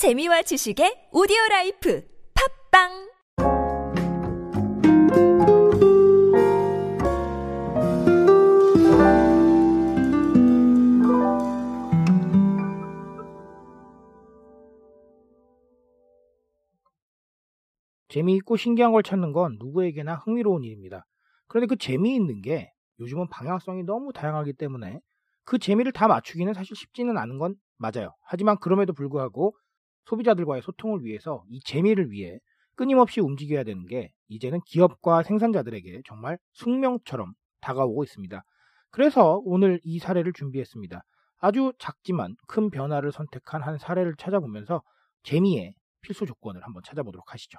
재미와 지식의 오디오 life 팟빵 재미있고 신기한 걸 찾는 건 누구에게나 흥미로운 일입니다. 그런데 그 재미있는 게 요즘은 방향성이 너무 다양하기 때문에 그 재미를 다 맞추기는 사실 쉽지는 않은 건 맞아요. 하지만 그럼에도 불구하고 소비자들과의 소통을 위해서 이 재미를 위해 끊임없이 움직여야 되는 게 이제는 기업과 생산자들에게 정말 숙명처럼 다가오고 있습니다. 그래서 오늘 이 사례를 준비했습니다. 아주 작지만 큰 변화를 선택한 한 사례를 찾아보면서 재미의 필수 조건을 한번 찾아보도록 하시죠.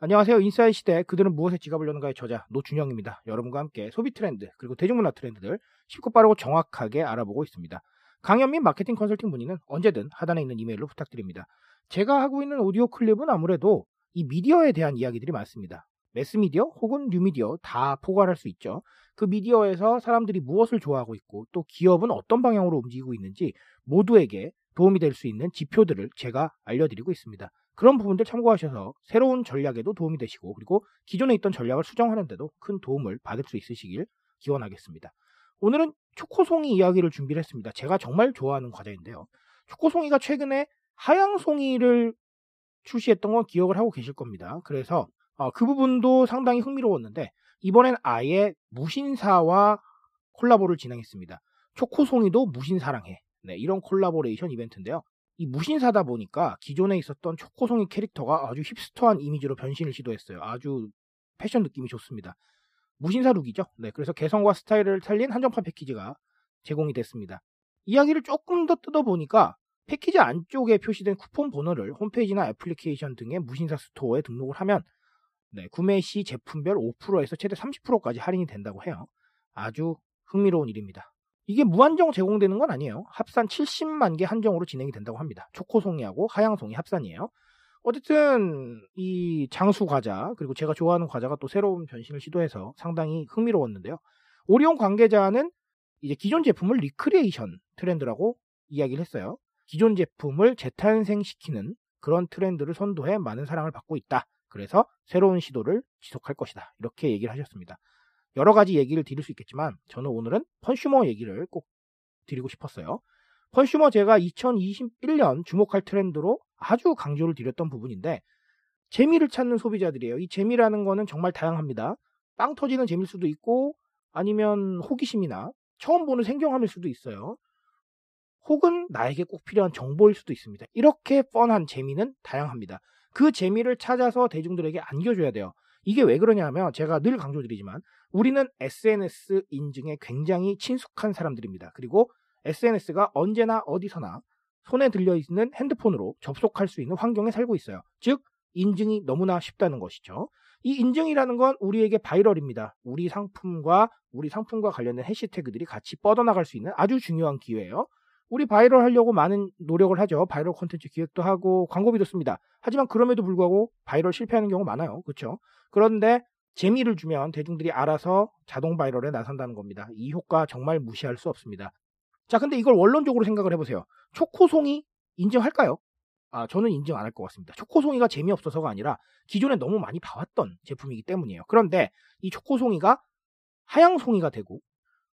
안녕하세요. 인사이 시대 그들은 무엇에 지갑을 여는가의 저자 노준영입니다. 여러분과 함께 소비 트렌드 그리고 대중문화 트렌드들 쉽고 빠르고 정확하게 알아보고 있습니다. 강연 및 마케팅 컨설팅 문의는 언제든 하단에 있는 이메일로 부탁드립니다. 제가 하고 있는 오디오 클립은 아무래도 이 미디어에 대한 이야기들이 많습니다. 매스미디어 혹은 뉴미디어 다 포괄할 수 있죠. 그 미디어에서 사람들이 무엇을 좋아하고 있고 또 기업은 어떤 방향으로 움직이고 있는지 모두에게 도움이 될 수 있는 지표들을 제가 알려드리고 있습니다. 그런 부분들 참고하셔서 새로운 전략에도 도움이 되시고 그리고 기존에 있던 전략을 수정하는데도 큰 도움을 받을 수 있으시길 기원하겠습니다. 오늘은 초코송이 이야기를 준비를 했습니다. 제가 정말 좋아하는 과자인데요. 초코송이가 최근에 하양송이를 출시했던 건 기억을 하고 계실 겁니다. 그래서 어, 그 부분도 상당히 흥미로웠는데 이번엔 아예 무신사와 콜라보를 진행했습니다. 초코송이도 무신사랑해. 네, 이런 콜라보레이션 이벤트인데요. 이 무신사다 보니까 기존에 있었던 초코송이 캐릭터가 아주 힙스터한 이미지로 변신을 시도했어요. 아주 패션 느낌이 좋습니다. 무신사 룩이죠. 네, 그래서 개성과 스타일을 살린 한정판 패키지가 제공이 됐습니다. 이야기를 조금 더 뜯어보니까 패키지 안쪽에 표시된 쿠폰 번호를 홈페이지나 애플리케이션 등의 무신사 스토어에 등록을 하면 네, 구매 시 제품별 5%에서 최대 30%까지 할인이 된다고 해요. 아주 흥미로운 일입니다. 이게 무한정 제공되는 건 아니에요. 합산 70만 개 한정으로 진행이 된다고 합니다. 초코송이하고 하양송이 합산이에요. 어쨌든 이 장수 과자 그리고 제가 좋아하는 과자가 또 새로운 변신을 시도해서 상당히 흥미로웠는데요. 오리온 관계자는 이제 기존 제품을 re-creation 트렌드라고 이야기를 했어요. 기존 제품을 재탄생시키는 그런 트렌드를 선도해 많은 사랑을 받고 있다. 그래서 새로운 시도를 지속할 것이다. 이렇게 얘기를 하셨습니다. 여러 가지 얘기를 드릴 수 있겠지만 저는 오늘은 funsumer 얘기를 꼭 드리고 싶었어요. 펀슈머 제가 2021년 주목할 트렌드로 아주 강조를 드렸던 부분인데 재미를 찾는 소비자들이에요. 이 재미라는 거는 정말 다양합니다. 빵 터지는 재미일 수도 있고 아니면 호기심이나 처음 보는 생경함일 수도 있어요. 혹은 나에게 꼭 필요한 정보일 수도 있습니다. 이렇게 뻔한 재미는 다양합니다. 그 재미를 찾아서 대중들에게 안겨줘야 돼요. 이게 왜 그러냐면 제가 늘 강조드리지만 우리는 SNS 인증에 굉장히 친숙한 사람들입니다. 그리고 SNS가 언제나 어디서나 손에 들려 있는 핸드폰으로 접속할 수 있는 환경에 살고 있어요. 즉, 인증이 너무나 쉽다는 것이죠. 이 인증이라는 건 우리에게 viral입니다. 우리 상품과 우리 상품과 관련된 해시태그들이 같이 뻗어나갈 수 있는 아주 중요한 기회예요. 우리 바이럴 하려고 많은 노력을 하죠. 바이럴 콘텐츠 기획도 하고 광고비도 씁니다. 하지만 그럼에도 불구하고 바이럴 실패하는 경우 많아요. 그렇죠? 그런데 재미를 주면 대중들이 알아서 자동 viral에 나선다는 겁니다. 이 효과 정말 무시할 수 없습니다. 자, 근데 이걸 원론적으로 생각을 해보세요. 초코송이 인증할까요? 아, 저는 인증 안 할 것 같습니다. 초코송이가 재미없어서가 아니라 기존에 너무 많이 봐왔던 제품이기 때문이에요. 그런데 이 초코송이가 하양송이가 되고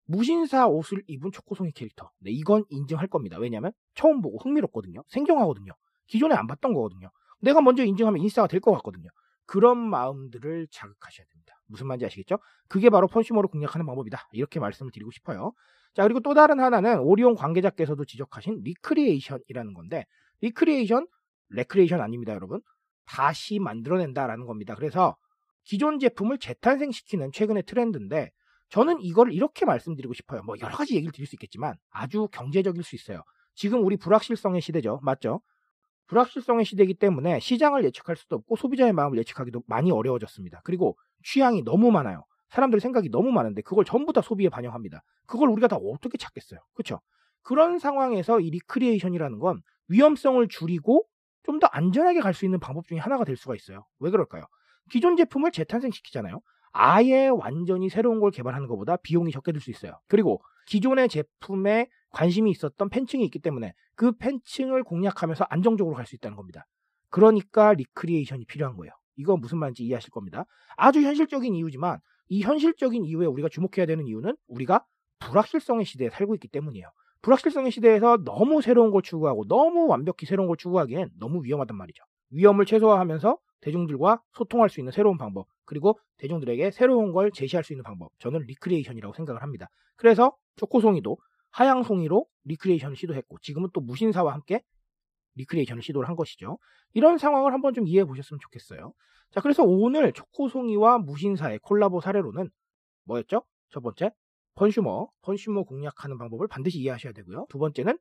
무신사 옷을 입은 초코송이 캐릭터. 네, 이건 인증할 겁니다. 왜냐하면 처음 보고 흥미롭거든요. 생경하거든요. 기존에 안 봤던 거거든요. 내가 먼저 인증하면 인싸가 될 것 같거든요. 그런 마음들을 자극하셔야 됩니다. 무슨 말인지 아시겠죠? 그게 바로 funsumer를 공략하는 방법이다. 이렇게 말씀을 드리고 싶어요. 자, 그리고 또 다른 하나는 오리온 관계자께서도 지적하신 re-creation이라는 건데, re-creation, 레크리에이션 아닙니다, 여러분. 다시 만들어낸다라는 겁니다. 그래서 기존 제품을 재탄생시키는 최근의 트렌드인데, 저는 이걸 이렇게 말씀드리고 싶어요. 뭐 여러 가지 얘기를 드릴 수 있겠지만 아주 경제적일 수 있어요. 지금 우리 불확실성의 시대죠. 맞죠? 불확실성의 시대이기 때문에 시장을 예측할 수도 없고 소비자의 마음을 예측하기도 많이 어려워졌습니다. 그리고 취향이 너무 많아요. 사람들 생각이 너무 많은데 그걸 전부 다 소비에 반영합니다. 그걸 우리가 다 어떻게 찾겠어요? 그렇죠? 그런 상황에서 이 re-creation이라는 건 위험성을 줄이고 좀 더 안전하게 갈 수 있는 방법 중에 하나가 될 수가 있어요. 왜 그럴까요? 기존 제품을 재탄생시키잖아요. 아예 완전히 새로운 걸 개발하는 것보다 비용이 적게 들 수 있어요. 그리고 기존의 제품의 관심이 있었던 팬층이 있기 때문에 그 팬층을 공략하면서 안정적으로 갈 수 있다는 겁니다. 그러니까 re-creation이 필요한 거예요. 이거 무슨 말인지 이해하실 겁니다. 아주 현실적인 이유지만 이 현실적인 이유에 우리가 주목해야 되는 이유는 우리가 불확실성의 시대에 살고 있기 때문이에요. 불확실성의 시대에서 너무 새로운 걸 추구하고 너무 완벽히 새로운 걸 추구하기엔 너무 위험하단 말이죠. 위험을 최소화하면서 대중들과 소통할 수 있는 새로운 방법, 그리고 대중들에게 새로운 걸 제시할 수 있는 방법, 저는 re-creation이라고 생각을 합니다. 그래서 초코송이도 하양송이로 re-creation을 시도했고, 지금은 또 무신사와 함께 re-creation을 시도를 한 것이죠. 이런 상황을 한번 좀 이해해 보셨으면 좋겠어요. 자, 그래서 오늘 초코송이와 무신사의 콜라보 사례로는 뭐였죠? 첫 번째, funsumer, funsumer 공략하는 방법을 반드시 이해하셔야 되고요. 두 번째는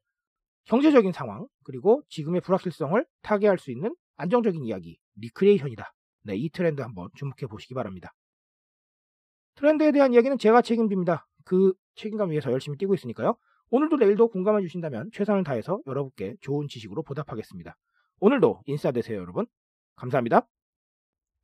경제적인 상황, 그리고 지금의 불확실성을 타개할 수 있는 안정적인 이야기, re-creation이다. 네, 이 트렌드 한번 주목해 보시기 바랍니다. 트렌드에 대한 이야기는 제가 책임집니다. 그 책임감 위해서 열심히 뛰고 있으니까요. 오늘도 내일도 공감해 주신다면 최선을 다해서 여러분께 좋은 지식으로 보답하겠습니다. 오늘도 인싸 되세요, 여러분. 감사합니다.